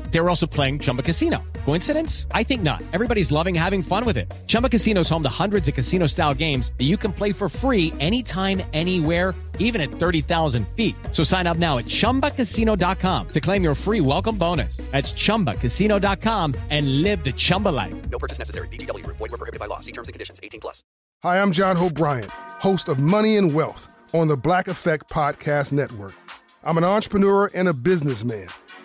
They were also playing Chumba Casino. Coincidence? I think not. Everybody's loving having fun with it. Chumba Casino is home to hundreds of casino style games that you can play for free anytime, anywhere, even at 30,000 feet. So sign up now at chumbacasino.com to claim your free welcome bonus. That's chumbacasino.com and live the Chumba life. No purchase necessary. VGW Group. Void were prohibited by law. See terms and conditions. 18 plus. Hi, I'm John Hope Bryant, host of Money and Wealth on the Black Effect Podcast Network. I'm an entrepreneur and a businessman.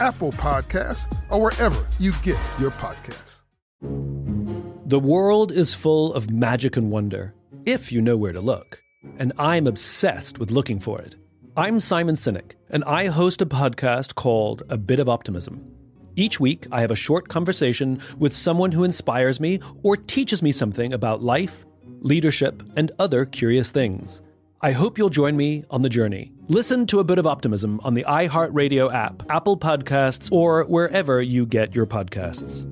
Apple Podcasts, or wherever you get your podcasts. The world is full of magic and wonder, if you know where to look. And I'm obsessed with looking for it. I'm Simon Sinek, and I host a podcast called A Bit of Optimism. Each week, I have a short conversation with someone who inspires me or teaches me something about life, leadership, and other curious things. I hope you'll join me on the journey. Listen to A Bit of Optimism on the iHeartRadio app, Apple Podcasts, or wherever you get your podcasts.